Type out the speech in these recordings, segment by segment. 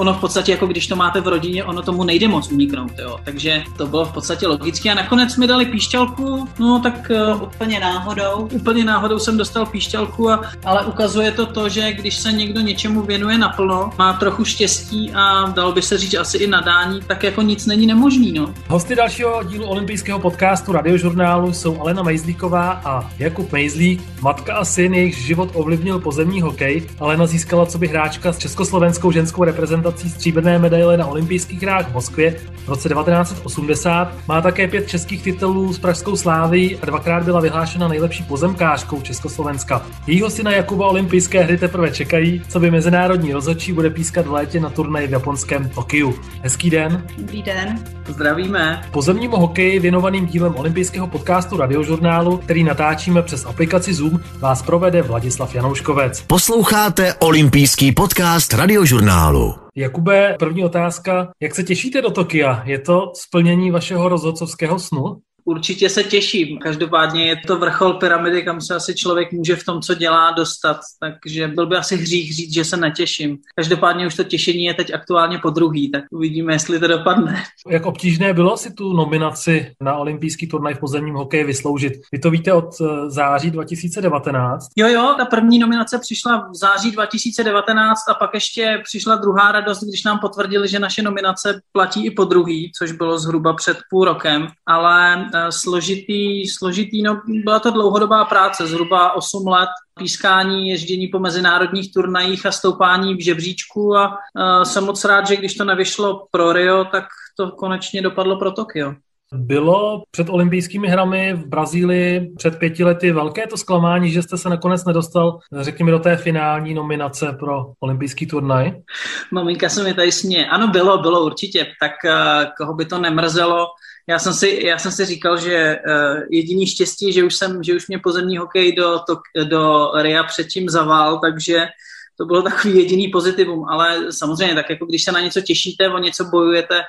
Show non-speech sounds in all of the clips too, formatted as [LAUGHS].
ono v podstatě jako když to máte v rodině, ono tomu nejde moc uniknout, jo. Takže to bylo v podstatě logické a nakonec mi dali píšťalku, no tak uh, úplně náhodou. Úplně náhodou jsem dostal píšťalku, a, ale ukazuje to to, že když se někdo něčemu věnuje naplno, má trochu štěstí a dalo by se říct asi i nadání, tak jako nic není nemožný, no. Hosty dalšího dílu olympijského podcastu radiožurnálu jsou Alena Majzlíková a Jakub Mejzlík, matka a syn, jejich život ovlivnil pozemní hokej. Alena získala co by hráčka s československou ženskou reprezentací stříbrné medaile na olympijských hrách v Moskvě v roce 1980. Má také pět českých titulů s pražskou sláví a dvakrát byla vyhlášena nejlepší pozemkářkou Československa. Jejího syna Jakuba olympijské hry teprve čekají, co by mezinárodní rozhodčí bude pískat v létě na turnaji v japonském Tokiu. Hezký den. Dobrý den. Zdravíme. Pozemnímu hokeji věnovaným dílem olympijského podcastu Radiožurnálu, který natáčíme přes aplikaci Zoom, vás provede Vladislav Janouškovec. Posloucháte olympijský podcast Radiožurnálu. Jakube, první otázka. Jak se těšíte do Tokia? Je to splnění vašeho rozhodcovského snu? Určitě se těším. Každopádně je to vrchol pyramidy, kam se asi člověk může v tom, co dělá, dostat. Takže byl by asi hřích říct, že se netěším. Každopádně už to těšení je teď aktuálně po druhý, tak uvidíme, jestli to dopadne. Jak obtížné bylo si tu nominaci na olympijský turnaj v pozemním hokeji vysloužit? Vy to víte od eh, září 2019? Jo, jo, ta první nominace přišla v září 2019 a pak ještě přišla druhá radost, když nám potvrdili, že naše nominace platí i po druhý, což bylo zhruba před půl rokem, ale složitý, složitý, no byla to dlouhodobá práce, zhruba 8 let pískání, ježdění po mezinárodních turnajích a stoupání v žebříčku a uh, jsem moc rád, že když to nevyšlo pro Rio, tak to konečně dopadlo pro Tokio. Bylo před olympijskými hrami v Brazílii před pěti lety velké to zklamání, že jste se nakonec nedostal, řekněme, do té finální nominace pro olympijský turnaj? Maminka se mi tady směje. Ano, bylo, bylo určitě. Tak uh, koho by to nemrzelo, já jsem si, já jsem si říkal, že uh, jediný štěstí, že už jsem, že už mě pozemní hokej do, to, do RIA předtím zavál, takže to bylo takový jediný pozitivum, ale samozřejmě tak jako když se na něco těšíte, o něco bojujete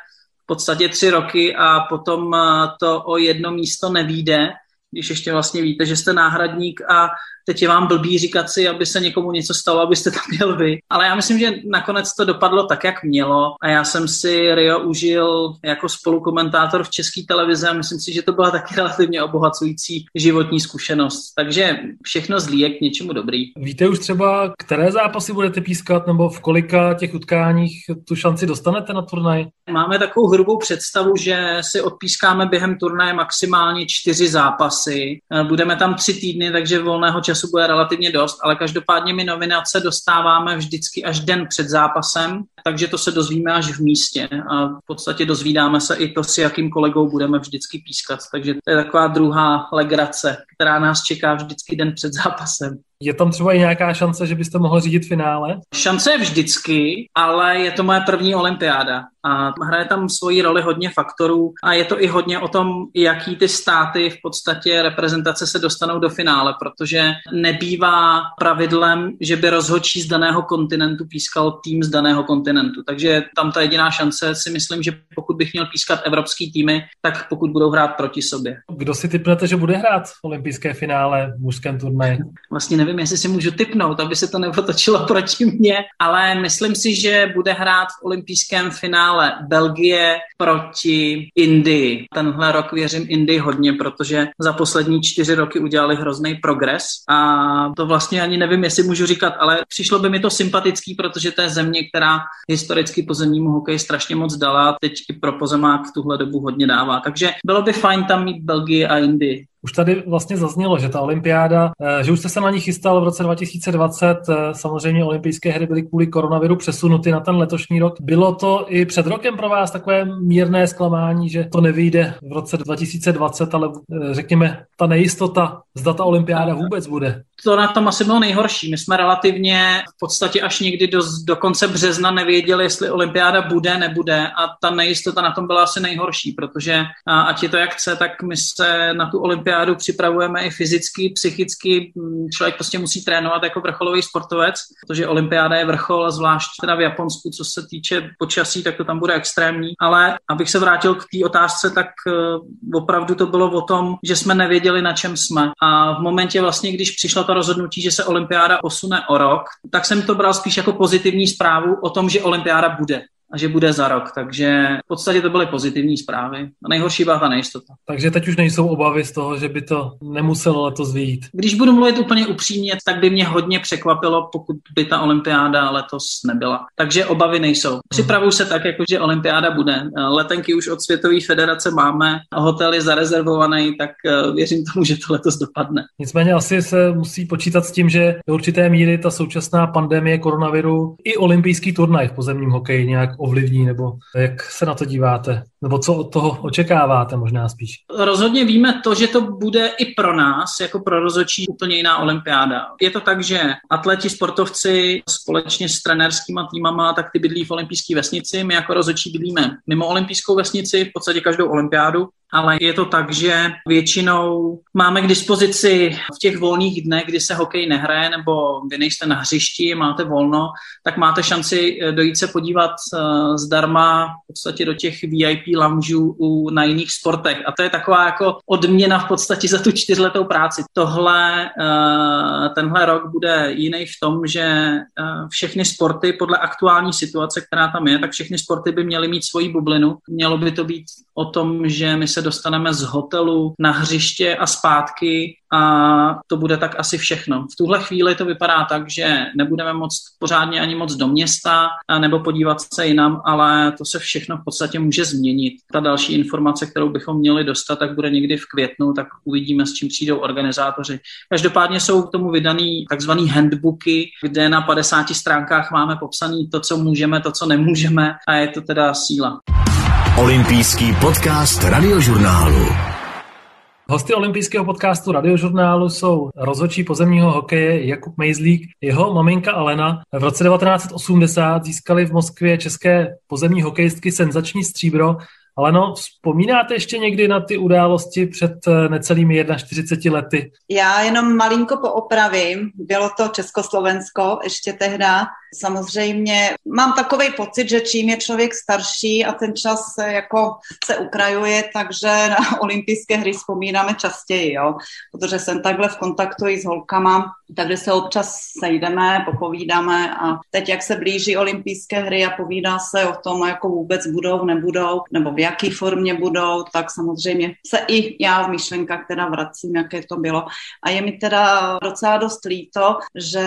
v podstatě tři roky a potom uh, to o jedno místo nevíde, když ještě vlastně víte, že jste náhradník a teď je vám blbý říkat si, aby se někomu něco stalo, abyste tam měl vy. Ale já myslím, že nakonec to dopadlo tak, jak mělo a já jsem si Rio užil jako spolukomentátor v české televizi a myslím si, že to byla taky [LAUGHS] relativně obohacující životní zkušenost. Takže všechno zlý je k něčemu dobrý. Víte už třeba, které zápasy budete pískat nebo v kolika těch utkáních tu šanci dostanete na turnaj? Máme takovou hrubou představu, že si odpískáme během turnaje maximálně čtyři zápasy. Budeme tam tři týdny, takže volného času bude relativně dost, ale každopádně my nominace dostáváme vždycky až den před zápasem, takže to se dozvíme až v místě a v podstatě dozvídáme se i to, s jakým kolegou budeme vždycky pískat. Takže to je taková druhá legrace, která nás čeká vždycky den před zápasem. Je tam třeba i nějaká šance, že byste mohl řídit finále? Šance je vždycky, ale je to moje první olympiáda a hraje tam svoji roli hodně faktorů a je to i hodně o tom, jaký ty státy v podstatě reprezentace se dostanou do finále, protože nebývá pravidlem, že by rozhodčí z daného kontinentu pískal tým z daného kontinentu. Takže tam ta jediná šance si myslím, že pokud bych měl pískat evropský týmy, tak pokud budou hrát proti sobě. Kdo si typnete, že bude hrát v olympijské finále v mužském turnaji? Vlastně nevím, jestli si můžu typnout, aby se to nepotočilo [LAUGHS] proti mně, ale myslím si, že bude hrát v olympijském finále Belgie proti Indii. Tenhle rok věřím Indii hodně, protože za poslední čtyři roky udělali hrozný progres a to vlastně ani nevím, jestli můžu říkat, ale přišlo by mi to sympatický, protože to je země, která historicky pozemnímu hokeji strašně moc dala, teď i pro pozemák v tuhle dobu hodně dává. Takže bylo by fajn tam mít Belgii a Indii. Už tady vlastně zaznělo, že ta olympiáda, eh, že už jste se na ní chystal v roce 2020, eh, samozřejmě olympijské hry byly kvůli koronaviru přesunuty na ten letošní rok. Bylo to i před rokem pro vás takové mírné zklamání, že to nevyjde v roce 2020, ale eh, řekněme, ta nejistota, zda ta olympiáda vůbec bude? To na tom asi bylo nejhorší. My jsme relativně v podstatě až někdy do, do konce března nevěděli, jestli olympiáda bude, nebude a ta nejistota na tom byla asi nejhorší, protože ať je to jak chce, tak my se na tu olympiádu připravujeme i fyzicky, psychicky. Mm, člověk prostě musí trénovat jako vrcholový sportovec, protože olympiáda je vrchol a zvlášť teda v Japonsku, co se týče počasí, tak to tam bude extrémní. Ale abych se vrátil k té otázce, tak eh, opravdu to bylo o tom, že jsme nevěděli, na čem jsme. A v momentě vlastně, když přišla to rozhodnutí, že se olympiáda posune o rok, tak jsem to bral spíš jako pozitivní zprávu o tom, že olympiáda bude a že bude za rok. Takže v podstatě to byly pozitivní zprávy. A nejhorší byla ta nejistota. Takže teď už nejsou obavy z toho, že by to nemuselo letos vyjít. Když budu mluvit úplně upřímně, tak by mě hodně překvapilo, pokud by ta olympiáda letos nebyla. Takže obavy nejsou. Připravuju se tak, jako že olympiáda bude. Letenky už od Světové federace máme, hotel je zarezervovaný, tak eh, věřím tomu, že to letos dopadne. Nicméně asi se musí počítat s tím, že do určité míry ta současná pandemie koronaviru i olympijský turnaj v pozemním hokeji nějak ovlivní, nebo jak se na to díváte? Nebo co od toho očekáváte možná spíš? Rozhodně víme to, že to bude i pro nás, jako pro rozočí, úplně jiná olympiáda. Je to tak, že atleti, sportovci společně s trenérskýma týmama, tak ty bydlí v olympijské vesnici. My jako rozočí bydlíme mimo olympijskou vesnici, v podstatě každou olympiádu ale je to tak, že většinou máme k dispozici v těch volných dnech, kdy se hokej nehraje, nebo vy nejste na hřišti, máte volno, tak máte šanci eh, dojít se podívat eh, zdarma v podstatě do těch VIP loungeů na jiných sportech. A to je taková jako odměna v podstatě za tu čtyřletou práci. Tohle, eh, tenhle rok bude jiný v tom, že všechny sporty podle aktuální situace, která tam je, tak všechny sporty by měly mít svoji bublinu. Mělo by to být o tom, že my se dostaneme z hotelu na hřiště a zpátky a to bude tak asi všechno. V tuhle chvíli to vypadá tak, že nebudeme moc pořádně ani moc do města nebo podívat se jinam, ale to se všechno v podstatě může změnit. Ta další informace, kterou bychom měli dostat, tak bude někdy v květnu, tak uvidíme, s čím přijdou organizátoři. Každopádně jsou k tomu vydaný takzvaný handbooky, kde na 50 stránkách máme popsaný to, co můžeme, to, co nemůžeme a je to teda síla. Olympijský podcast radiožurnálu. Hosty olympijského podcastu radiožurnálu jsou rozhodčí pozemního hokeje Jakub Mejzlík, jeho maminka Alena. V roce 1980 získali v Moskvě české pozemní hokejistky senzační stříbro ale no, vzpomínáte ještě někdy na ty události před eh, necelými 41 lety? Já jenom malinko poopravím. Bylo to Československo ještě tehda. Samozřejmě mám takový pocit, že čím je člověk starší a ten čas jako se ukrajuje, takže na [LAUGHS] olympijské hry vzpomínáme častěji, jo? protože jsem takhle v kontaktu i s holkama, takže se občas sejdeme, popovídáme a teď, jak se blíží olympijské hry a povídá se o tom, jako vůbec budou, nebudou, nebo v jaký formě budou, tak samozřejmě se i já v myšlenkách teda vracím, jaké to bylo. A je mi teda docela dost líto, že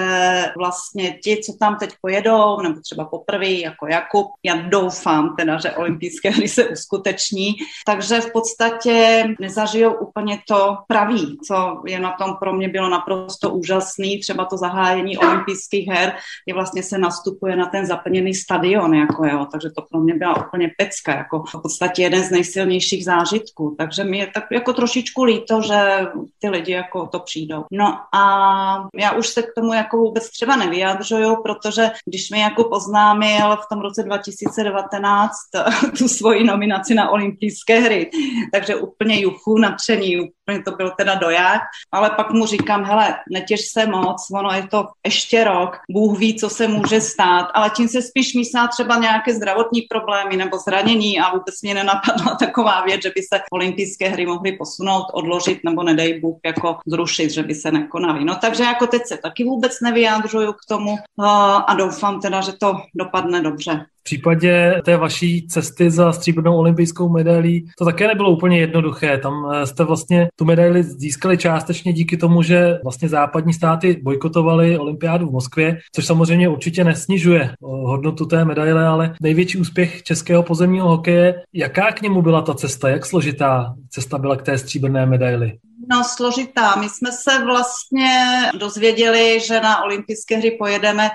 vlastně ti, co tam teď pojedou, nebo třeba poprvé jako Jakub, já doufám teda, že olympijské hry se uskuteční, takže v podstatě nezažijou úplně to pravý, co je na tom pro mě bylo naprosto úžasný, třeba to zahájení olympijských her, je vlastně se nastupuje na ten zaplněný stadion, jako jo, takže to pro mě byla úplně pecka, jako v podstatě jeden z nejsilnějších zážitků, takže mi je tak jako trošičku líto, že ty lidi jako to přijdou. No a já už se k tomu jako vůbec třeba nevyjadřuju, protože když mi jako poznámil v tom roce 2019 [LAUGHS] tu svoji nominaci na olympijské hry, takže úplně juchu nadšený, to byl teda doják, ale pak mu říkám, hele, netěž se moc, ono je to ještě rok, Bůh ví, co se může stát, ale tím se spíš myslá třeba nějaké zdravotní problémy nebo zranění a vůbec mě nenapadla [LAUGHS] taková věc, že by se olympijské hry mohly posunout, odložit nebo nedej Bůh jako zrušit, že by se nekonaly. No takže jako teď se taky vůbec nevyjádřuju k tomu a doufám teda, že to dopadne dobře. V případě té vaší cesty za stříbrnou olympijskou medailí to také nebylo úplně jednoduché. Tam eh, jste vlastně tu medaili získali částečně díky tomu, že vlastně západní státy bojkotovaly olympiádu v Moskvě, což samozřejmě určitě nesnižuje eh, hodnotu té medaile, ale největší úspěch českého pozemního hokeje, jaká k němu byla ta cesta, jak složitá cesta byla k té stříbrné medaili? No, složitá. My jsme se vlastně dozvěděli, že na olympijské hry pojedeme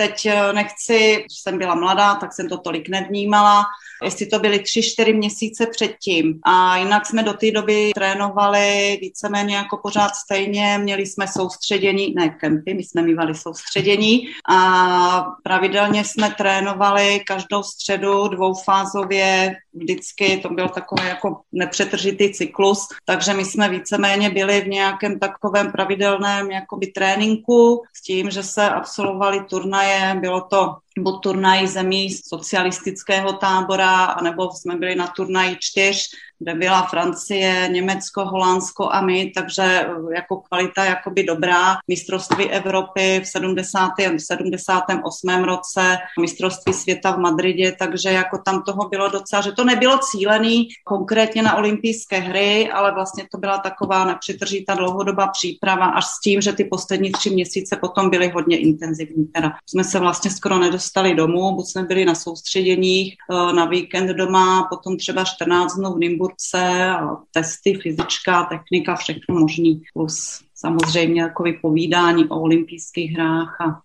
Teď eh, nechci, když jsem byla mladá, tak jsem to tolik nevnímala, jestli to byly tři, čtyři měsíce předtím. A jinak jsme do té doby trénovali víceméně jako pořád stejně, měli jsme soustředění, ne kempy, my jsme mývali soustředění a pravidelně jsme trénovali každou středu dvoufázově, vždycky to byl takový jako nepřetržitý cyklus, takže my jsme víceméně byli v nějakém takovém pravidelném jakoby tréninku s tím, že se absolvovali turnaje, bylo to buď turnaj zemí socialistického tábora, anebo jsme byli na turnaji čtyř, kde byla Francie, Německo, Holandsko a my, takže eh, jako kvalita jakoby dobrá. Mistrovství Evropy v 70. 78. roce, mistrovství světa v Madridě, takže jako tam toho bylo docela, že to nebylo cílený konkrétně na olympijské hry, ale vlastně to byla taková nepřetržitá dlouhodobá příprava až s tím, že ty poslední tři měsíce potom byly hodně intenzivní. Teda jsme se vlastně skoro nedostali domů, buď jsme byli na soustředěních, eh, na víkend doma, potom třeba 14 dnů v Nymburku kurce, testy, fyzička, technika, všechno možný. Plus samozřejmě jako vypovídání o olympijských hrách a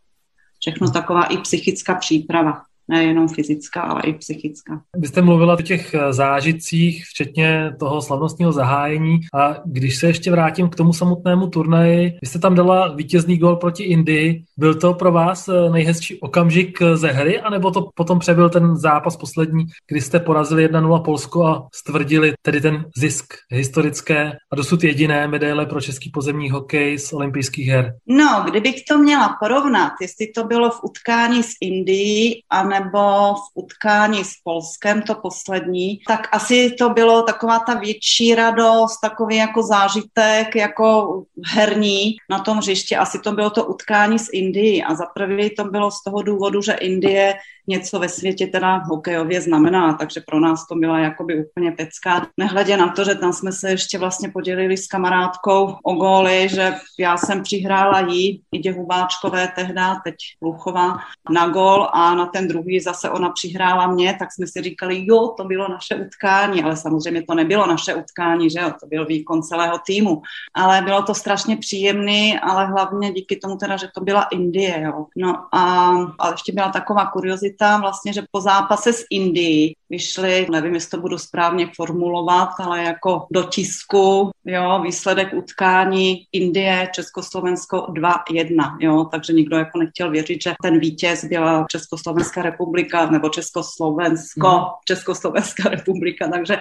všechno taková i psychická příprava nejenom fyzická, ale i psychická. Vy jste mluvila o těch eh, zážitcích, včetně toho slavnostního zahájení a když se ještě vrátím k tomu samotnému turnaji, vy jste tam dala vítězný gol proti Indii. Byl to pro vás eh, nejhezčí okamžik eh, ze hry, anebo to potom přebyl ten zápas poslední, kdy jste porazili 1-0 Polsko a stvrdili tedy ten zisk historické a dosud jediné medaile pro český pozemní hokej z olympijských her? No, kdybych to měla porovnat, jestli to bylo v utkání s Indií a nebo v utkání s Polskem, to poslední, tak asi to bylo taková ta větší radost, takový jako zážitek, jako herní na tom hřišti. Asi to bylo to utkání s Indií a za prvý to bylo z toho důvodu, že Indie něco ve světě teda hokejově znamená, takže pro nás to byla jakoby úplně pecka. Nehledě na to, že tam jsme se ještě vlastně podělili s kamarádkou o góly, že já jsem přihrála jí, Idě Hubáčkové tehda, teď Luchová, na gól a na ten druhý zase ona přihrála mě, tak jsme si říkali, jo, to bylo naše utkání, ale samozřejmě to nebylo naše utkání, že jo, to byl výkon celého týmu, ale bylo to strašně příjemný, ale hlavně díky tomu teda, že to byla Indie, jo. No a, a ještě byla taková kuriozita vlastně, že po zápase s Indií vyšly, nevím, jestli to budu správně formulovat, ale jako do tisku, jo, výsledek utkání Indie, Československo 2-1, jo, takže nikdo jako nechtěl věřit, že ten vítěz byla Československá republika nebo Československo, mm. Československá republika, takže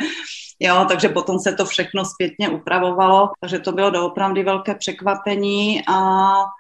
Jo, takže potom se to všechno zpětně upravovalo, takže to bylo doopravdy velké překvapení a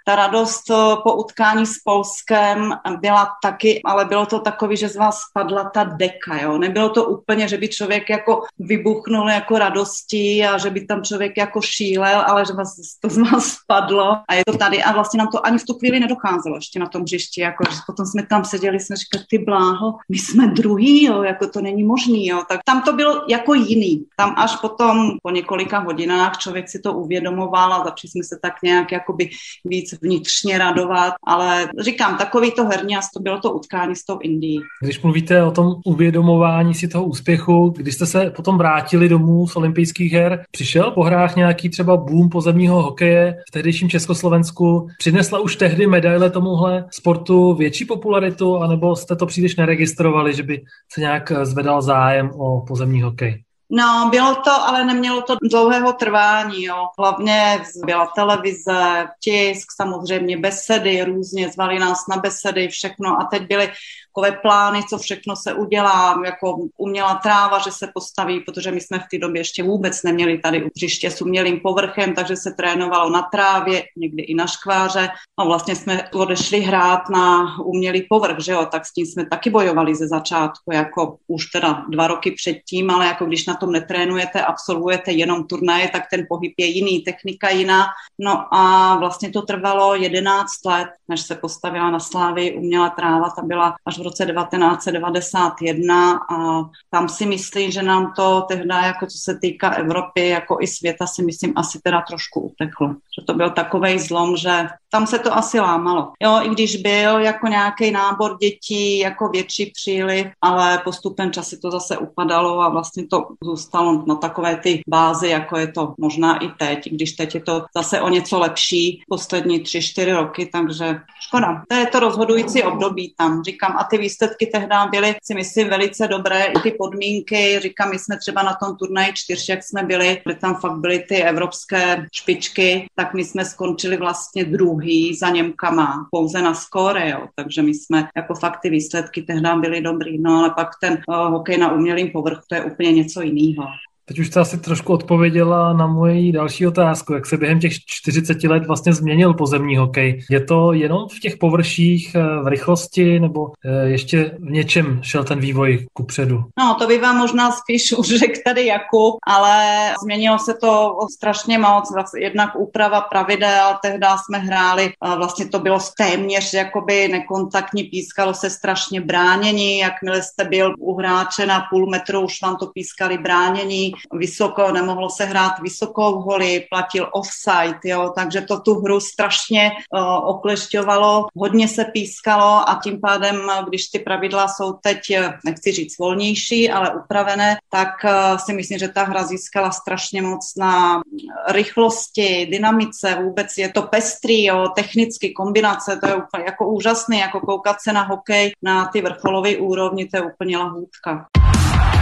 ta radost eh, po utkání s Polskem byla taky, ale bylo to takový, že z vás spadla ta deka, jo. Nebylo to úplně, že by člověk jako vybuchnul jako radostí a že by tam člověk jako šílel, ale že vás, to z vás spadlo a je to tady a vlastně nám to ani v tu chvíli nedocházelo ještě na tom hřišti, jako že potom jsme tam seděli, jsme říkali, ty bláho, my jsme druhý, jo, jako to není možný, jo. Tak tam to bylo jako jiný tam až potom po několika hodinách člověk si to uvědomoval a začali jsme se tak nějak jakoby víc vnitřně radovat, ale říkám, takový to herní to bylo to utkání s tou Indií. Když mluvíte o tom uvědomování si toho úspěchu, když jste se potom vrátili domů z olympijských her, přišel po hrách nějaký třeba boom pozemního hokeje v tehdejším Československu? Přinesla už tehdy medaile tomuhle sportu větší popularitu, anebo jste to příliš neregistrovali, že by se nějak zvedal zájem o pozemní hokej? No, bylo to, ale nemělo to dlouhého trvání, jo. Hlavně byla televize, tisk, samozřejmě besedy, různě zvali nás na besedy, všechno a teď byly takové plány, co všechno se udělá, jako umělá tráva, že se postaví, protože my jsme v té době ještě vůbec neměli tady hřiště s umělým povrchem, takže se trénovalo na trávě, někdy i na škváře a vlastně jsme odešli hrát na umělý povrch, že jo, tak s tím jsme taky bojovali ze začátku, jako už teda dva roky předtím, ale jako když na tom netrénujete, absolvujete jenom turnaje, tak ten pohyb je jiný, technika jiná. No a vlastně to trvalo 11 let, než se postavila na slávy umělá tráva, ta byla až v roce 1991 a tam si myslím, že nám to tehdy, jako co se týká Evropy, jako i světa, si myslím asi teda trošku uteklo. Že to byl takový zlom, že tam se to asi lámalo. Jo, i když byl jako nějaký nábor dětí, jako větší příliv, ale postupem času to zase upadalo a vlastně to zůstalo na takové ty bázi, jako je to možná i teď, když teď je to zase o něco lepší poslední tři, čtyři roky, takže škoda. To je to rozhodující období tam. Říkám, a ty výsledky tehdy byly, si myslím, velice dobré, i ty podmínky, říkám, my jsme třeba na tom turnaji čtyř, jak jsme byli, kde tam fakt byly ty evropské špičky, tak my jsme skončili vlastně druhý za Němkama, pouze na skóre, jo. takže my jsme jako fakt ty výsledky tehdy byly dobrý, no ale pak ten uh, hokej na umělým povrchu, to je úplně něco jiného. Teď už jste asi trošku odpověděla na moji další otázku, jak se během těch 40 let vlastně změnil pozemní hokej. Je to jenom v těch površích, eh, v rychlosti, nebo eh, ještě v něčem šel ten vývoj kupředu? No, to by vám možná spíš už řekl tady Jakub, ale změnilo se to strašně moc. Jednak úprava pravidel, tehdy jsme hráli, vlastně to bylo téměř jakoby nekontaktní, pískalo se strašně bránění, jakmile jste byl u hráče na půl metru, už vám to pískali bránění, vysoko, nemohlo se hrát vysokou holi, platil offside, jo, takže to tu hru strašně uh, oklešťovalo, hodně se pískalo a tím pádem, když ty pravidla jsou teď, nechci říct volnější, ale upravené, tak uh, si myslím, že ta hra získala strašně moc na rychlosti, dynamice, vůbec je to pestrý, jo, technicky kombinace, to je úplně jako úžasný, jako koukat se na hokej na ty vrcholové úrovni, to je úplně lahůdka.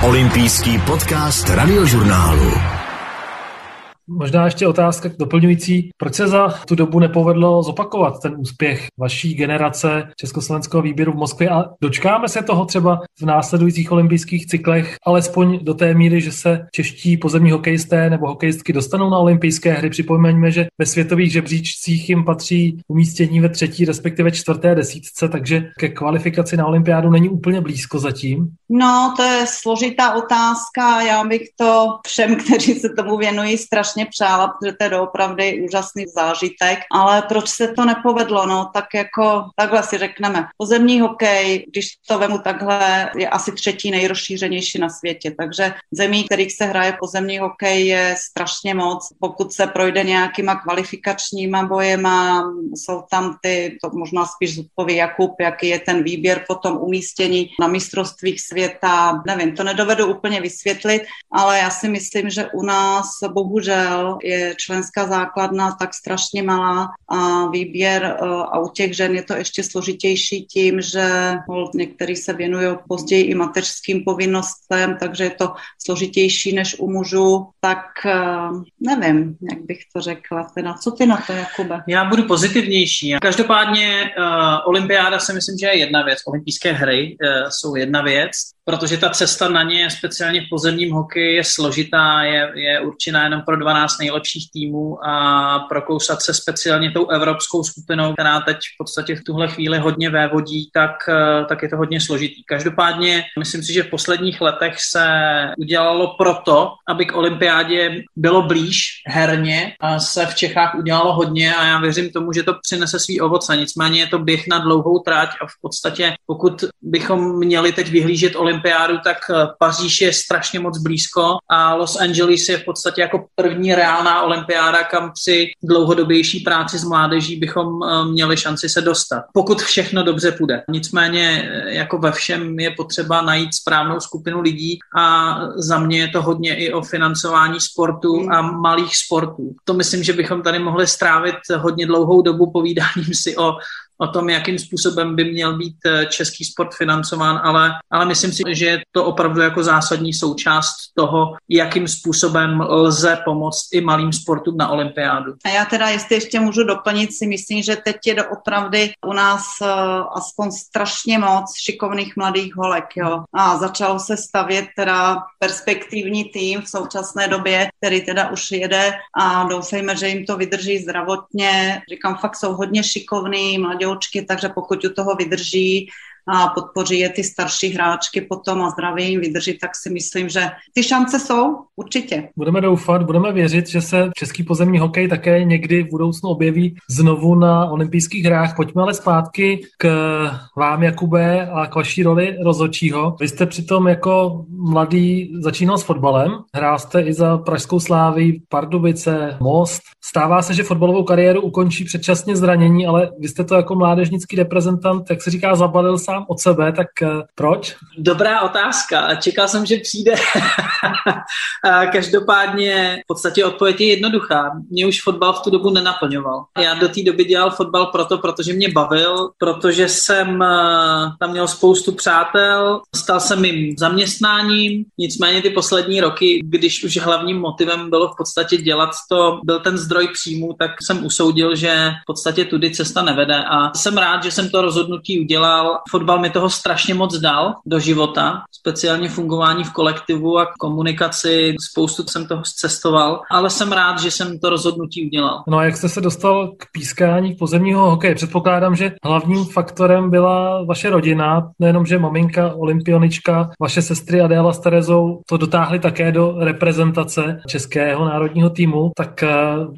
Olympijský podcast radiožurnálu. Možná ještě otázka doplňující. Proč se za tu dobu nepovedlo zopakovat ten úspěch vaší generace československého výběru v Moskvě a dočkáme se toho třeba v následujících olympijských cyklech, alespoň do té míry, že se čeští pozemní hokejisté nebo hokejistky dostanou na olympijské hry. Připomeňme, že ve světových žebříčcích jim patří umístění ve třetí, respektive čtvrté desítce, takže ke kvalifikaci na olympiádu není úplně blízko zatím. No, to je složitá otázka. Já bych to všem, [LAUGHS] kteří se tomu věnují, strašně strašně přála, protože to je doopravdy úžasný zážitek, ale proč se to nepovedlo? No, tak jako takhle si řekneme. Pozemní hokej, když to vemu takhle, je asi třetí nejrozšířenější na světě, takže zemí, kterých se hraje pozemní hokej, je strašně moc. Pokud se projde nějakýma kvalifikačníma bojema, jsou tam ty, to možná spíš zodpoví Jakub, jaký je ten výběr potom umístění na mistrovstvích světa, nevím, to nedovedu úplně vysvětlit, ale já si myslím, že u nás bohužel bohužel je členská základna tak strašně malá a výběr e, a u těch žen je to ještě složitější tím, že někteří se věnují později i mateřským povinnostem, takže je to složitější než u mužů, tak e, nevím, jak bych to řekla. Teda, co ty na to, Jakube? Já budu pozitivnější. Každopádně uh, olympiáda si myslím, že je jedna věc. Olympijské hry uh, jsou jedna věc protože ta cesta na ně, speciálně v pozemním hokeji, je složitá, je, je určená jenom pro 12 nejlepších týmů a prokousat se speciálně tou evropskou skupinou, která teď v podstatě v tuhle chvíli hodně vévodí, tak, eh, tak je to hodně složitý. Každopádně myslím si, že v posledních letech se udělalo proto, aby k olympiádě bylo blíž herně a se v Čechách udělalo hodně a já věřím tomu, že to přinese svý ovoce. Nicméně je to běh na dlouhou tráť a v podstatě pokud bychom měli teď vyhlížet olympiádu, olympiádu, tak eh, Paříž je strašně moc blízko a Los Angeles je v podstatě jako první reálná olympiáda, kam při dlouhodobější práci s mládeží bychom eh, měli šanci se dostat. Pokud všechno dobře půjde. Nicméně eh, jako ve všem je potřeba najít správnou skupinu lidí a za mě je to hodně i o financování sportu a malých sportů. To myslím, že bychom tady mohli strávit hodně dlouhou dobu povídáním si o o tom, jakým způsobem by měl být eh, český sport financován, ale, ale myslím si, že je to opravdu jako zásadní součást toho, jakým způsobem lze pomoct i malým sportům na olympiádu. A já teda, jestli ještě můžu doplnit, si myslím, že teď je opravdu u nás uh, aspoň strašně moc šikovných mladých holek, jo. A začalo se stavět teda perspektivní tým v současné době, který teda už jede a doufejme, že jim to vydrží zdravotně. Říkám, fakt jsou hodně šikovní, mladí očky, takže pokud u toho vydrží, a podpoří je ty starší hráčky potom a zdravě jim vydrží, tak si myslím, že ty šance jsou určitě. Budeme doufat, budeme věřit, že se český pozemní hokej také někdy v budoucnu objeví znovu na olympijských hrách. Pojďme ale zpátky k vám, Jakube, a k vaší roli rozhodčího. Vy jste přitom jako mladý začínal s fotbalem, hrál jste i za Pražskou slávy, Pardubice, Most. Stává se, že fotbalovou kariéru ukončí předčasně zranění, ale vy jste to jako mládežnický reprezentant, jak se říká, zabalil sám od sebe, tak uh, proč? Dobrá otázka. Čekal jsem, že přijde. [LAUGHS] Každopádně v podstatě odpověď je jednoduchá. Mě už fotbal v tu dobu nenaplňoval. Já do té doby dělal fotbal proto, protože mě bavil, protože jsem uh, tam měl spoustu přátel, stal jsem mým zaměstnáním, nicméně ty poslední roky, když už hlavním motivem bylo v podstatě dělat to, byl ten zdroj příjmu, tak jsem usoudil, že v podstatě tudy cesta nevede a jsem rád, že jsem to rozhodnutí udělal. Fotbal mi toho strašně moc dal do života, speciálně fungování v kolektivu a komunikaci, spoustu jsem toho cestoval, ale jsem rád, že jsem to rozhodnutí udělal. No a jak jste se dostal k pískání pozemního hokeje? Předpokládám, že hlavním faktorem byla vaše rodina, nejenom, že maminka, olympionička, vaše sestry Adéla s Terezou to dotáhly také do reprezentace českého národního týmu, tak eh,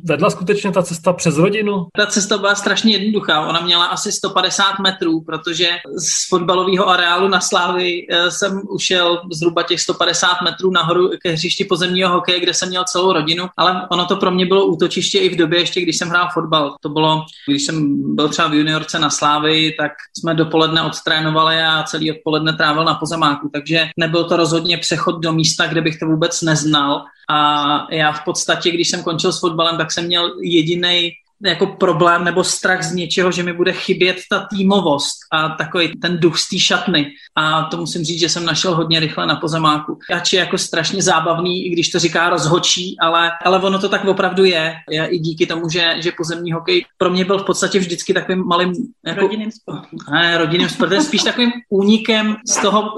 vedla skutečně ta cesta přes rodinu? Ta cesta byla strašně jednoduchá. Ona měla asi 150 metrů, protože z fotbalového areálu na Slávy eh, jsem ušel zhruba těch 150 metrů nahoru ke hřišti pozemního hokeje, kde jsem měl celou rodinu, ale ono to pro mě bylo útočiště i v době ještě, když jsem hrál fotbal. To bylo, když jsem byl třeba v juniorce na Slávy, tak jsme dopoledne odtrénovali a celý odpoledne trávil na pozemáku, takže nebyl to rozhodně přechod do místa, kde bych to vůbec neznal. A já v podstatě, když jsem končil s fotbalem, tak jsem měl jediný jako problém nebo strach z něčeho, že mi bude chybět ta týmovost a takový ten duch z té šatny. A to musím říct, že jsem našel hodně rychle na pozemáku. Ač je jako strašně zábavný, i když to říká rozhočí, ale, ale ono to tak opravdu je. je I díky tomu, že, že pozemní hokej pro mě byl v podstatě vždycky takovým malým... Jako, rodinným sportem. Ne, rodinným sportem, spíš takovým únikem z toho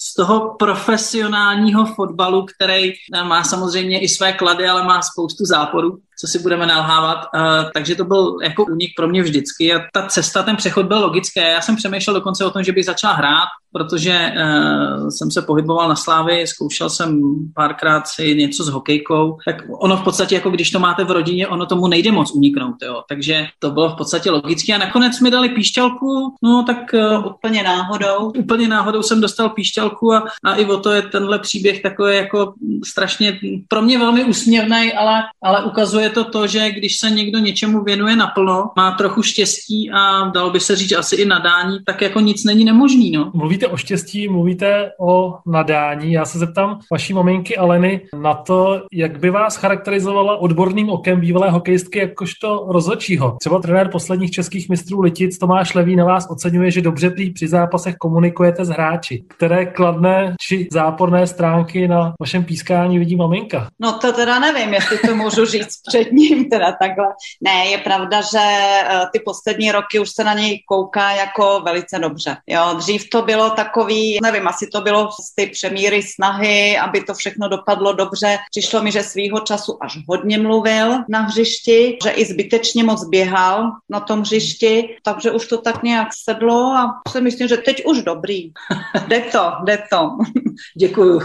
z toho profesionálního fotbalu, který má samozřejmě i své klady, ale má spoustu záporů co si budeme nalhávat. Uh, takže to byl jako únik pro mě vždycky a ta cesta, ten přechod byl logický. Já jsem přemýšlel dokonce o tom, že bych začal hrát, protože uh, jsem se pohyboval na Slávy, zkoušel jsem párkrát si něco s hokejkou, tak ono v podstatě, jako když to máte v rodině, ono tomu nejde moc uniknout, jo. takže to bylo v podstatě logické a nakonec mi dali píšťalku, no tak úplně náhodou. Úplně náhodou jsem dostal píšťalku a, a i o to je tenhle příběh takový jako strašně pro mě velmi úsměvný, ale, ale ukazuje to to, že když se někdo něčemu věnuje naplno, má trochu štěstí a dalo by se říct asi i nadání, tak jako nic není nemožný. No. Mluvíte o štěstí, mluvíte o nadání. Já se zeptám vaší maminky Aleny na to, jak by vás charakterizovala odborným okem bývalé hokejistky jakožto rozhodčího. Třeba trenér posledních českých mistrů Litic Tomáš Levý na vás oceňuje, že dobře při zápasech komunikujete s hráči. Které kladné či záporné stránky na vašem pískání vidí maminka? No to teda nevím, jestli to můžu říct před ním, teda takhle. Ne, je pravda, že eh, ty poslední roky už se na něj kouká jako velice dobře. Jo, dřív to bylo takový, nevím, asi to bylo z ty přemíry snahy, aby to všechno dopadlo dobře. Přišlo mi, že svýho času až hodně mluvil na hřišti, že i zbytečně moc běhal na tom hřišti, takže už to tak nějak sedlo a si myslím, že teď už dobrý. Jde to, jde to. [LAUGHS] Děkuju.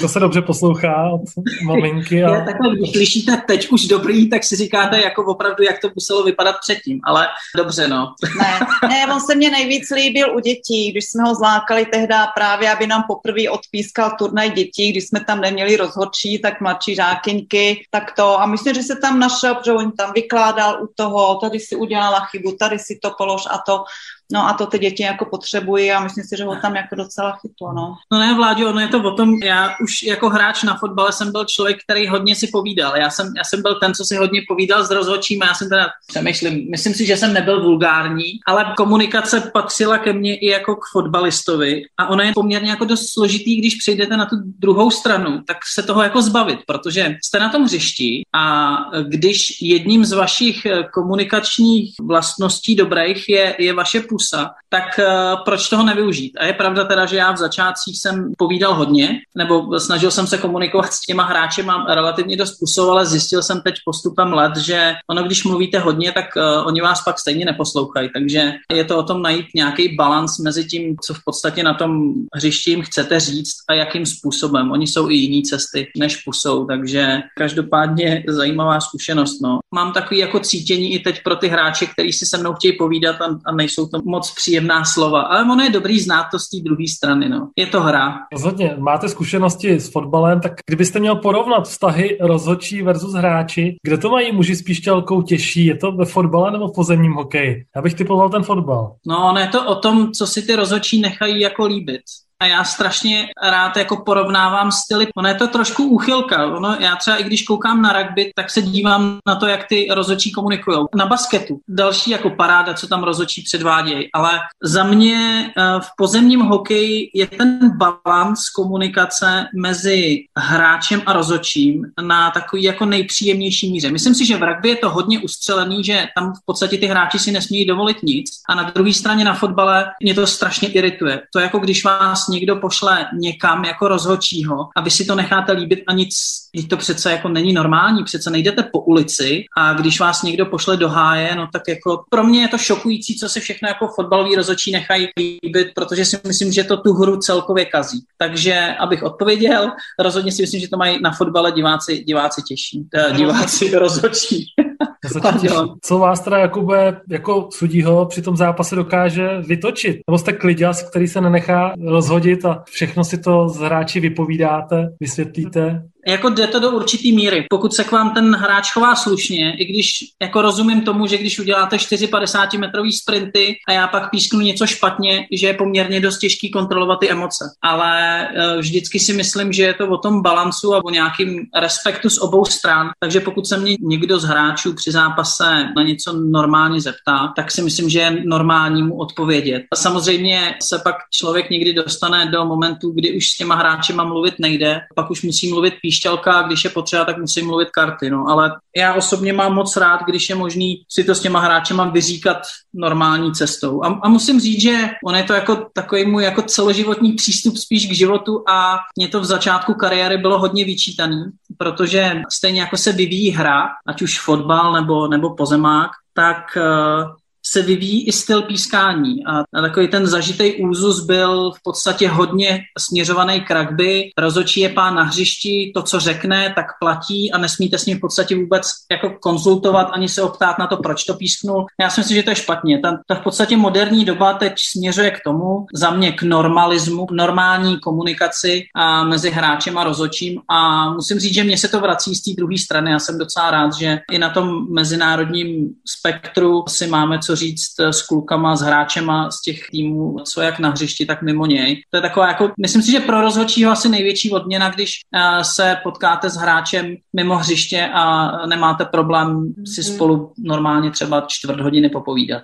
to se dobře poslouchá od maminky. A... Je, takhle, když slyšíte teď už dobrý, tak si říkáte jako opravdu, jak to muselo vypadat předtím, ale dobře, no. Ne, ne on se mně nejvíc líbil u dětí, když jsme ho zlákali tehdy právě, aby nám poprvé odpískal turnaj dětí, když jsme tam neměli rozhodčí, tak mladší žákyňky, tak to. A myslím, že se tam našel, protože on tam vykládal u toho, tady si udělala chybu, tady si to polož a to. No a to ty děti jako potřebují a myslím si, že ho tam jako docela chytlo, no. No ne, Vláďo, ono je to o tom, já už jako hráč na fotbale jsem byl člověk, který hodně si povídal. Já jsem, já jsem byl ten, co si hodně povídal s rozhodčím a já jsem teda přemýšlím, myslím si, že jsem nebyl vulgární, ale komunikace patřila ke mně i jako k fotbalistovi a ono je poměrně jako dost složitý, když přejdete na tu druhou stranu, tak se toho jako zbavit, protože jste na tom hřišti a když jedním z vašich komunikačních vlastností dobrých je, je vaše působení, pusa, tak uh, proč toho nevyužít? A je pravda teda, že já v začátcích jsem povídal hodně, nebo snažil jsem se komunikovat s těma hráči, mám relativně dost pusou, ale zjistil jsem teď postupem let, že ono, když mluvíte hodně, tak uh, oni vás pak stejně neposlouchají. Takže je to o tom najít nějaký balans mezi tím, co v podstatě na tom hřišti jim chcete říct a jakým způsobem. Oni jsou i jiný cesty než pusou, takže každopádně zajímavá zkušenost. No. Mám takový jako cítění i teď pro ty hráče, kteří si se mnou chtějí povídat a, a nejsou to moc příjemná slova, ale ono je dobrý znát to z té druhé strany. No. Je to hra. Rozhodně, máte zkušenosti s fotbalem, tak kdybyste měl porovnat vztahy rozhodčí versus hráči, kde to mají muži s píšťalkou těžší? Je to ve fotbale nebo v pozemním hokeji? Já bych typoval ten fotbal. No, ono je to o tom, co si ty rozhodčí nechají jako líbit. A já strašně rád jako porovnávám styly. Ono je to trošku úchylka. Ono, já třeba i když koukám na rugby, tak se dívám na to, jak ty rozočí komunikují. Na basketu. Další jako paráda, co tam rozočí předvádějí. Ale za mě eh, v pozemním hokeji je ten balans komunikace mezi hráčem a rozočím na takový jako nejpříjemnější míře. Myslím si, že v rugby je to hodně ustřelený, že tam v podstatě ty hráči si nesmějí dovolit nic. A na druhé straně na fotbale mě to strašně irituje. To je jako když vás někdo pošle někam jako rozhodčího a vy si to necháte líbit a nic, to přece jako není normální, přece nejdete po ulici a když vás někdo pošle do háje, no tak jako pro mě je to šokující, co se všechno jako fotbalový rozhodčí nechají líbit, protože si myslím, že to tu hru celkově kazí. Takže abych odpověděl, rozhodně si myslím, že to mají na fotbale diváci, diváci těší, eh, diváci rozhodčí. [LAUGHS] co vás teda Jakube jako sudího při tom zápase dokáže vytočit? Nebo jste kliděs, který se nenechá rozhodit a všechno si to z hráči vypovídáte, vysvětlíte? Jako jde to do určitý míry. Pokud se k vám ten hráč chová slušně, i když jako rozumím tomu, že když uděláte 4,50 metrový sprinty a já pak písknu něco špatně, že je poměrně dost těžký kontrolovat ty emoce. Ale e, vždycky si myslím, že je to o tom balancu a o nějakým respektu z obou stran. Takže pokud se mě někdo z hráčů při zápase na něco normálně zeptá, tak si myslím, že je normální mu odpovědět. A samozřejmě se pak člověk někdy dostane do momentu, kdy už s těma hráči mluvit nejde, pak už musí mluvit píš píšťalka, když je potřeba, tak musím mluvit karty. No. Ale já osobně mám moc rád, když je možný si to s těma hráči mám vyříkat normální cestou. A, a musím říct, že on je to jako takový můj jako celoživotní přístup spíš k životu a mě to v začátku kariéry bylo hodně vyčítaný, protože stejně jako se vyvíjí hra, ať už fotbal nebo, nebo pozemák, tak uh, se vyvíjí i styl pískání a, takový ten zažitý úzus byl v podstatě hodně směřovaný k rugby. Rozočí je pán na hřišti, to, co řekne, tak platí a nesmíte s ním v podstatě vůbec jako konzultovat ani se optát na to, proč to písknul. Já si myslím, že to je špatně. Ta, ta v podstatě moderní doba teď směřuje k tomu, za mě k normalismu, k normální komunikaci a mezi hráčem a rozočím a musím říct, že mě se to vrací z té druhé strany. Já jsem docela rád, že i na tom mezinárodním spektru si máme co říct eh, s klukama, s hráčema z těch týmů, co jak na hřišti, tak mimo něj. To je taková jako, myslím si, že pro rozhodčího asi největší odměna, když uh, se potkáte s hráčem mimo hřiště a nemáte problém si mhm. spolu normálně třeba čtvrt hodiny popovídat.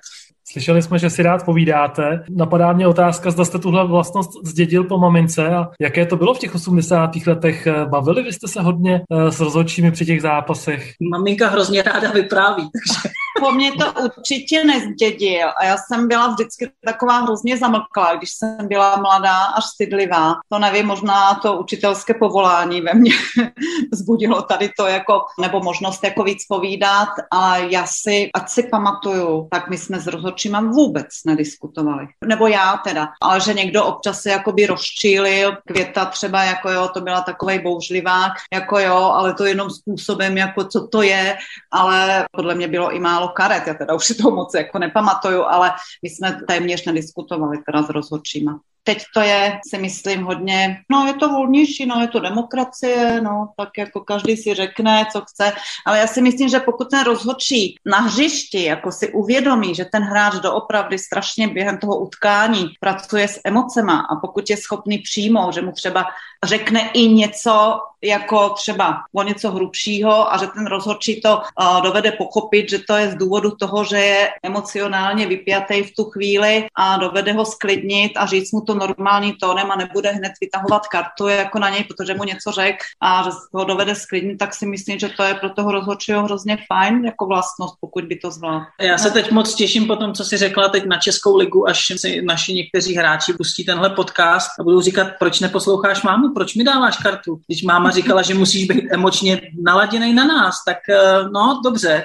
Slyšeli jsme, že si rád povídáte. Napadá mě otázka, zda jste tuhle vlastnost zdědil po mamince a jaké to bylo v těch 80. letech. Bavili vy jste se hodně eh, s rozhodčími při těch zápasech? Maminka hrozně ráda vypráví, takže po mně to určitě nezdědil a já jsem byla vždycky taková hrozně zamlklá, když jsem byla mladá a stydlivá. To nevím, možná to učitelské povolání ve mně [LAUGHS] zbudilo tady to jako, nebo možnost jako víc povídat a já si, ať si pamatuju, tak my jsme s rozhodčíma vůbec nediskutovali. Nebo já teda, ale že někdo občas se jakoby rozčílil, květa třeba jako jo, to byla takovej bouřlivák, jako jo, ale to jenom způsobem, jako co to je, ale podle mě bylo i málo karet, já teda už si to moc jako nepamatuju, ale my jsme téměř nediskutovali teda s rozhodčíma. Teď to je, si myslím, hodně, no je to volnější, no je to demokracie, no tak jako každý si řekne, co chce, ale já si myslím, že pokud ten rozhodčí na hřišti jako si uvědomí, že ten hráč doopravdy strašně během toho utkání pracuje s emocema a pokud je schopný přijmout, že mu třeba řekne i něco jako třeba o něco hrubšího a že ten rozhodčí to uh, dovede pochopit, že to je z důvodu toho, že je emocionálně vypjatý v tu chvíli a dovede ho sklidnit a říct mu to normální tónem a nebude hned vytahovat kartu jako na něj, protože mu něco řekl a že ho dovede sklidnit, tak si myslím, že to je pro toho rozhodčího hrozně fajn jako vlastnost, pokud by to zvládl. Já se teď moc těším po tom, co si řekla teď na Českou ligu, až si naši někteří hráči pustí tenhle podcast a budou říkat, proč neposloucháš mámu, proč mi dáváš kartu, když máma říkala, že musíš být emočně naladěný na nás, tak eh, no, dobře.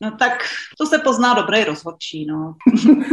no tak to se pozná dobrý rozhodčí, no.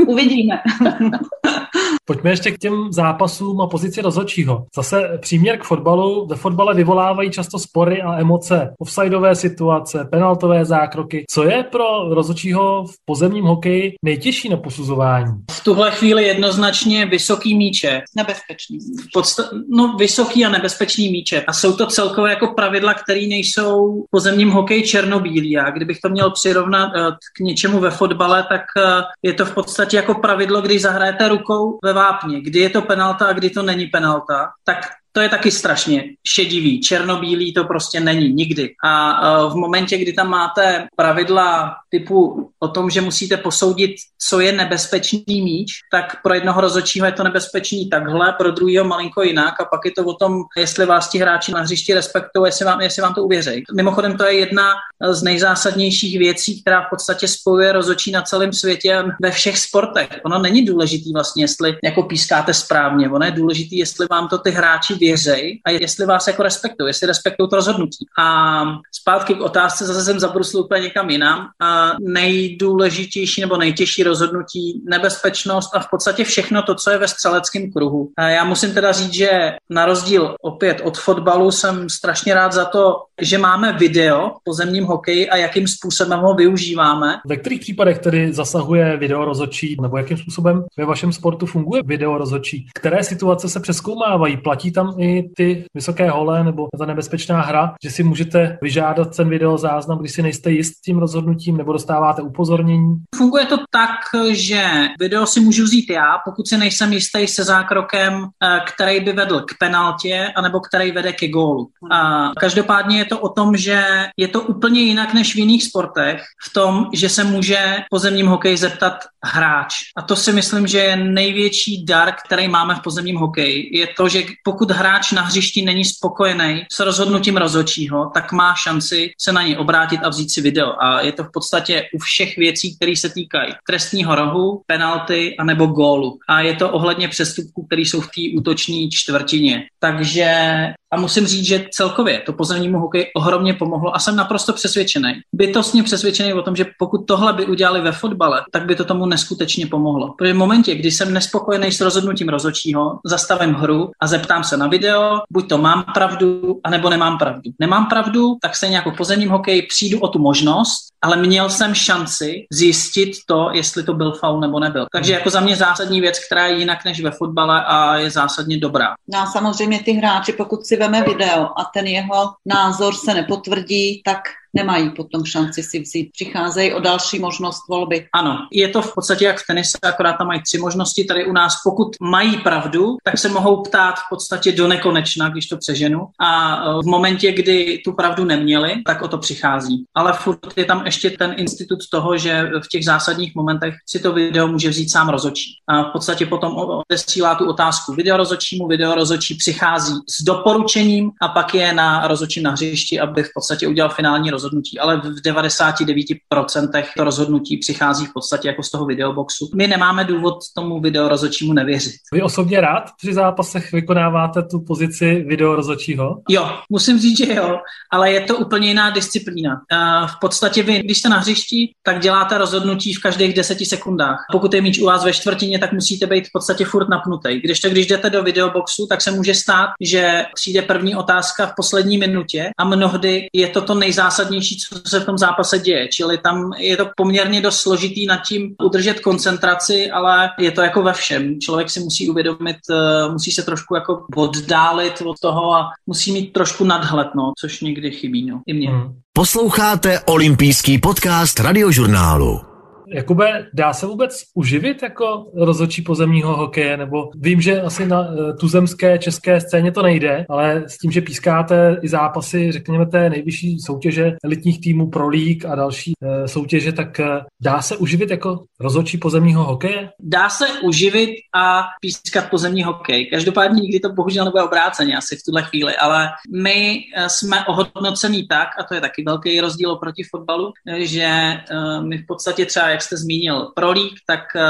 Uvidíme. [LAUGHS] Pojďme ještě k těm zápasům a pozici rozhodčího. Zase příměr k fotbalu. Ve fotbale vyvolávají často spory a emoce. Offsideové situace, penaltové zákroky. Co je pro rozhodčího v pozemním hokeji nejtěžší na posuzování? V tuhle chvíli jednoznačně vysoký míče. Nebezpečný. Podsta- no, vysoký a nebezpečný míče. A jsou to celkové jako pravidla, které nejsou v pozemním hokeji černobílí. A kdybych to měl přirovnat eh, k něčemu ve fotbale, tak eh, je to v podstatě jako pravidlo, když zahrajete rukou ve vápně, kdy je to penalta a kdy to není penalta, tak to je taky strašně šedivý, černobílý to prostě není nikdy. A v momentě, kdy tam máte pravidla typu o tom, že musíte posoudit, co je nebezpečný míč, tak pro jednoho rozhodčího je to nebezpečný takhle, pro druhého malinko jinak a pak je to o tom, jestli vás ti hráči na hřišti respektují, jestli vám, jestli vám to uvěří. Mimochodem to je jedna z nejzásadnějších věcí, která v podstatě spojuje rozhodčí na celém světě ve všech sportech. Ono není důležitý vlastně, jestli jako pískáte správně, ono je důležitý, jestli vám to ty hráči věřej a jestli vás jako respektují, jestli respektují to rozhodnutí. A zpátky k otázce, zase jsem zabrusl úplně někam jinam. A nejdůležitější nebo nejtěžší rozhodnutí, nebezpečnost a v podstatě všechno to, co je ve střeleckém kruhu. A já musím teda říct, že na rozdíl opět od fotbalu jsem strašně rád za to, že máme video po zemním hokeji a jakým způsobem ho využíváme. Ve kterých případech tedy zasahuje video rozhodčí, nebo jakým způsobem ve vašem sportu funguje video rozhodčí? Které situace se přeskoumávají? Platí tam i ty vysoké hole nebo ta nebezpečná hra, že si můžete vyžádat ten video záznam, když si nejste jist tím rozhodnutím nebo dostáváte upozornění? Funguje to tak, že video si můžu vzít já, pokud si nejsem jistý se zákrokem, eh, který by vedl k penaltě, anebo který vede ke gólu. A každopádně je to o tom, že je to úplně jinak než v jiných sportech, v tom, že se může pozemním hokeji zeptat hráč. A to si myslím, že je největší dar, který máme v pozemním hokeji. Je to, že pokud na hřišti není spokojený s rozhodnutím rozhodčího, tak má šanci se na ně obrátit a vzít si video. A je to v podstatě u všech věcí, které se týkají trestního rohu, penalty a nebo gólu. A je to ohledně přestupků, které jsou v té útoční čtvrtině. Takže a musím říct, že celkově to pozemnímu hokeji ohromně pomohlo a jsem naprosto přesvědčený, bytostně přesvědčený o tom, že pokud tohle by udělali ve fotbale, tak by to tomu neskutečně pomohlo. Protože v momentě, kdy jsem nespokojený s rozhodnutím rozhodčího, zastavím hru a zeptám se na video, buď to mám pravdu, anebo nemám pravdu. Nemám pravdu, tak se jako pozemním hokeji přijdu o tu možnost, ale měl jsem šanci zjistit to, jestli to byl faul nebo nebyl. Takže jako za mě zásadní věc, která je jinak než ve fotbale a je zásadně dobrá. No a samozřejmě ty hráči, pokud si veme video a ten jeho názor se nepotvrdí, tak nemají potom šanci si vzít. Přicházejí o další možnost volby. Ano, je to v podstatě jak v tenise, akorát tam mají tři možnosti. Tady u nás, pokud mají pravdu, tak se mohou ptát v podstatě do nekonečna, když to přeženu. A e, v momentě, kdy tu pravdu neměli, tak o to přichází. Ale furt je tam ještě ten institut toho, že v těch zásadních momentech si to video může vzít sám rozočí. A v podstatě potom odesílá tu otázku video rozočímu, video rozočí přichází s doporučením a pak je na rozočí na hřišti, aby v podstatě udělal finální rozhodnutí rozhodnutí, ale v 99% to rozhodnutí přichází v podstatě jako z toho videoboxu. My nemáme důvod tomu videorozočímu nevěřit. Vy osobně rád při zápasech vykonáváte tu pozici videorozočího? Jo, musím říct, že jo, ale je to úplně jiná disciplína. V podstatě vy, když jste na hřišti, tak děláte rozhodnutí v každých deseti sekundách. Pokud je míč u vás ve čtvrtině, tak musíte být v podstatě furt napnutý. Když to, když jdete do videoboxu, tak se může stát, že přijde první otázka v poslední minutě a mnohdy je to to nejzásadnější nejzásadnější, co se v tom zápase děje. Čili tam je to poměrně dost složitý nad tím udržet koncentraci, ale je to jako ve všem. Člověk si musí uvědomit, eh, musí se trošku jako oddálit od toho a musí mít trošku nadhled, no, což někdy chybí, no, i mě. Hmm. Posloucháte olympijský podcast radiožurnálu. Jakube, dá se vůbec uživit jako rozhodčí pozemního hokeje? Nebo vím, že asi na eh, tuzemské české scéně to nejde, ale s tím, že pískáte i zápasy, řekněme, té nejvyšší soutěže elitních týmů Pro League a další e, soutěže, tak e, dá se uživit jako rozhodčí pozemního hokeje? Dá se uživit a pískat pozemní hokej. Každopádně nikdy to bohužel nebude obráceně asi v tuhle chvíli, ale my jsme ohodnocení tak, a to je taky velký rozdíl oproti fotbalu, že my v podstatě třeba jak jste zmínil, Pro League, tak uh,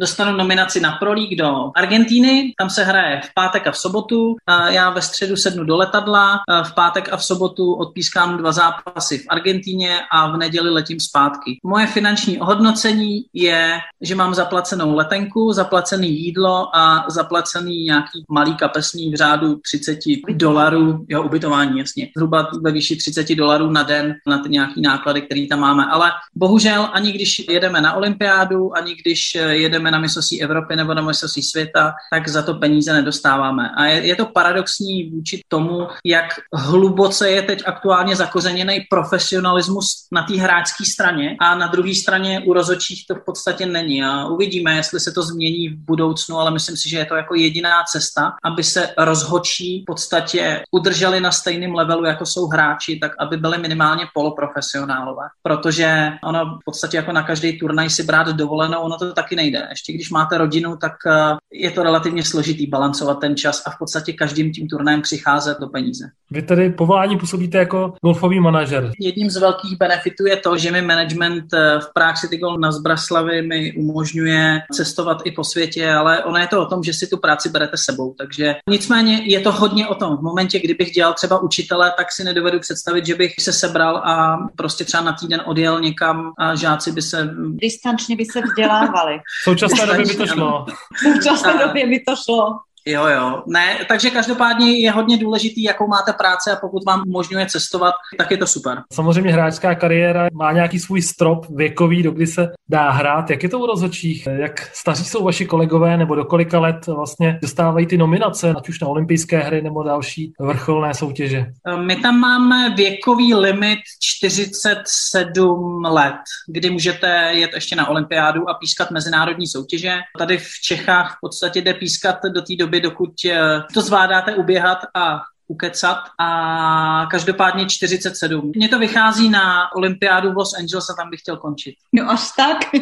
dostanu nominaci na Pro League do Argentíny, tam se hraje v pátek a v sobotu, uh, já ve středu sednu do letadla, uh, v pátek a v sobotu odpískám dva zápasy v Argentíně a v neděli letím zpátky. Moje finanční ohodnocení je, že mám zaplacenou letenku, zaplacený jídlo a zaplacený nějaký malý kapesní v řádu 30 dolarů, jo, ubytování, jasně, zhruba ve výši 30 dolarů na den na ty nějaký náklady, které tam máme. Ale bohužel ani když jedem jedeme na olympiádu, ani když jedeme na mistrovství Evropy nebo na mistrovství světa, tak za to peníze nedostáváme. A je, je to paradoxní vůči tomu, jak hluboce je teď aktuálně zakořeněný profesionalismus na té hráčské straně a na druhé straně u rozočích to v podstatě není. A uvidíme, jestli se to změní v budoucnu, ale myslím si, že je to jako jediná cesta, aby se rozhočí v podstatě udrželi na stejném levelu, jako jsou hráči, tak aby byli minimálně poloprofesionálové. Protože ono v podstatě jako na každý turnaj si brát dovolenou, ono to taky nejde. Ještě když máte rodinu, tak eh, je to relativně složitý balancovat ten čas a v podstatě každým tím turnajem přicházet do peníze. Vy tedy povolání působíte jako golfový manažer. Jedním z velkých benefitů je to, že mi management eh, v Prague City Golf na Zbraslavy mi umožňuje cestovat i po světě, ale ono je to o tom, že si tu práci berete sebou. Takže nicméně je to hodně o tom. V momentě, kdybych dělal třeba učitele, tak si nedovedu představit, že bych se sebral a prostě třeba na týden odjel někam a žáci by se... Distančně by se vzdělávali. V současné době by to šlo. V současné době by to šlo. Jo, jo. Ne, takže každopádně je hodně důležitý, jakou máte práci a pokud vám umožňuje cestovat, tak je to super. Samozřejmě hráčská kariéra má nějaký svůj strop věkový, do kdy se dá hrát. Jak je to u rozhodčích? Jak staří jsou vaši kolegové nebo do kolika let vlastně dostávají ty nominace, ať už na olympijské hry nebo další vrcholné soutěže? My tam máme věkový limit 47 let, kdy můžete jet ještě na olympiádu a pískat mezinárodní soutěže. Tady v Čechách v podstatě jde pískat do té doby, dokud eh, to zvládáte uběhat a ukecat a každopádně 47. Mně to vychází na olympiádu v Los Angeles a tam bych chtěl končit. No až tak. [LAUGHS]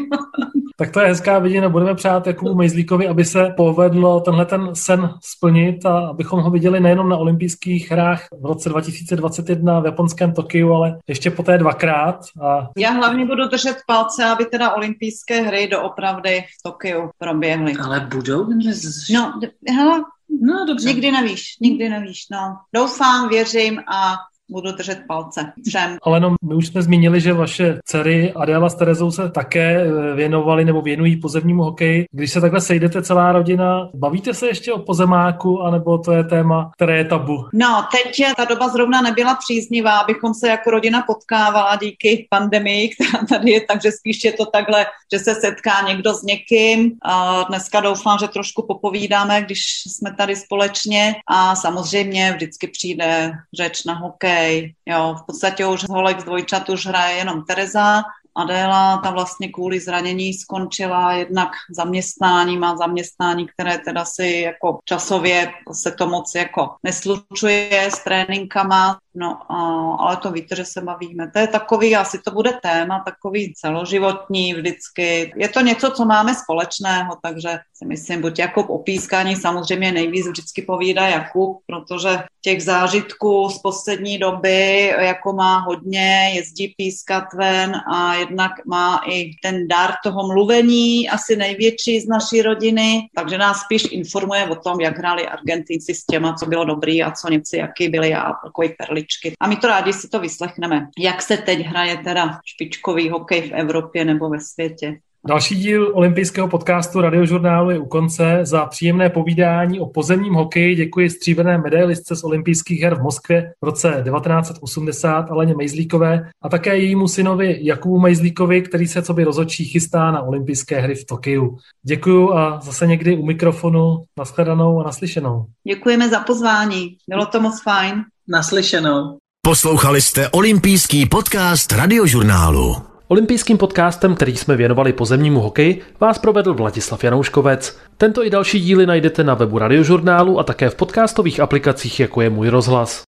tak to je hezká vidina. Budeme přát Jakubu Mejzlíkovi, aby se povedlo tenhle ten sen splnit a abychom ho viděli nejenom na olympijských hrách v roce 2021 v japonském Tokiu, ale ještě poté dvakrát. A... Já hlavně budu držet palce, aby teda olympijské hry doopravdy v Tokiu proběhly. Ale budou? No, hele, No, dobře. Nikdy nevíš, nikdy nevíš, no. Doufám, věřím a budu držet palce všem. Ale no, my už jsme zmínili, že vaše dcery Adela s Terezou se také eh, věnovali nebo věnují pozemnímu hokeji. Když se takhle sejdete celá rodina, bavíte se ještě o pozemáku, anebo to je téma, které je tabu? No, teď ta doba zrovna nebyla příznivá, abychom se jako rodina potkávala díky pandemii, která tady je, takže spíš je to takhle, že se setká někdo s někým. A dneska doufám, že trošku popovídáme, když jsme tady společně a samozřejmě vždycky přijde řeč na hokej, Jo, v podstatě už holek z dvojčat už hraje jenom Tereza, Adéla ta vlastně kvůli zranění skončila jednak zaměstnání, má zaměstnání, které teda si jako časově se to moc jako neslučuje s tréninkama, no ale to víte, že se bavíme. To je takový, asi to bude téma, takový celoživotní vždycky. Je to něco, co máme společného, takže si myslím, buď jako opískání samozřejmě nejvíc vždycky povídá Jakub, protože těch zážitků z poslední doby jako má hodně, jezdí pískat ven a jednak má i ten dar toho mluvení, asi největší z naší rodiny, takže nás spíš informuje o tom, jak hráli Argentinci s těma, co bylo dobrý a co Němci, jaký byli a takový perličky. A my to rádi si to vyslechneme. Jak se teď hraje teda špičkový hokej v Evropě nebo ve světě? Další díl olympijského podcastu radiožurnálu je u konce. Za příjemné povídání o pozemním hokeji děkuji stříbrné medailistce z olympijských her v Moskvě v roce 1980 Aleně Mejzlíkové a také jejímu synovi Jakubu Mejzlíkovi, který se co by rozočí chystá na olympijské hry v Tokiu. Děkuju a zase někdy u mikrofonu nashledanou a naslyšenou. Děkujeme za pozvání, bylo to moc fajn. Naslyšenou. Poslouchali jste olympijský podcast radiožurnálu. Olympijským podcastem, který jsme věnovali pozemnímu hokeji, vás provedl Vladislav Janouškovec. Tento i další díly najdete na webu radiožurnálu a také v podcastových aplikacích, jako je Můj rozhlas.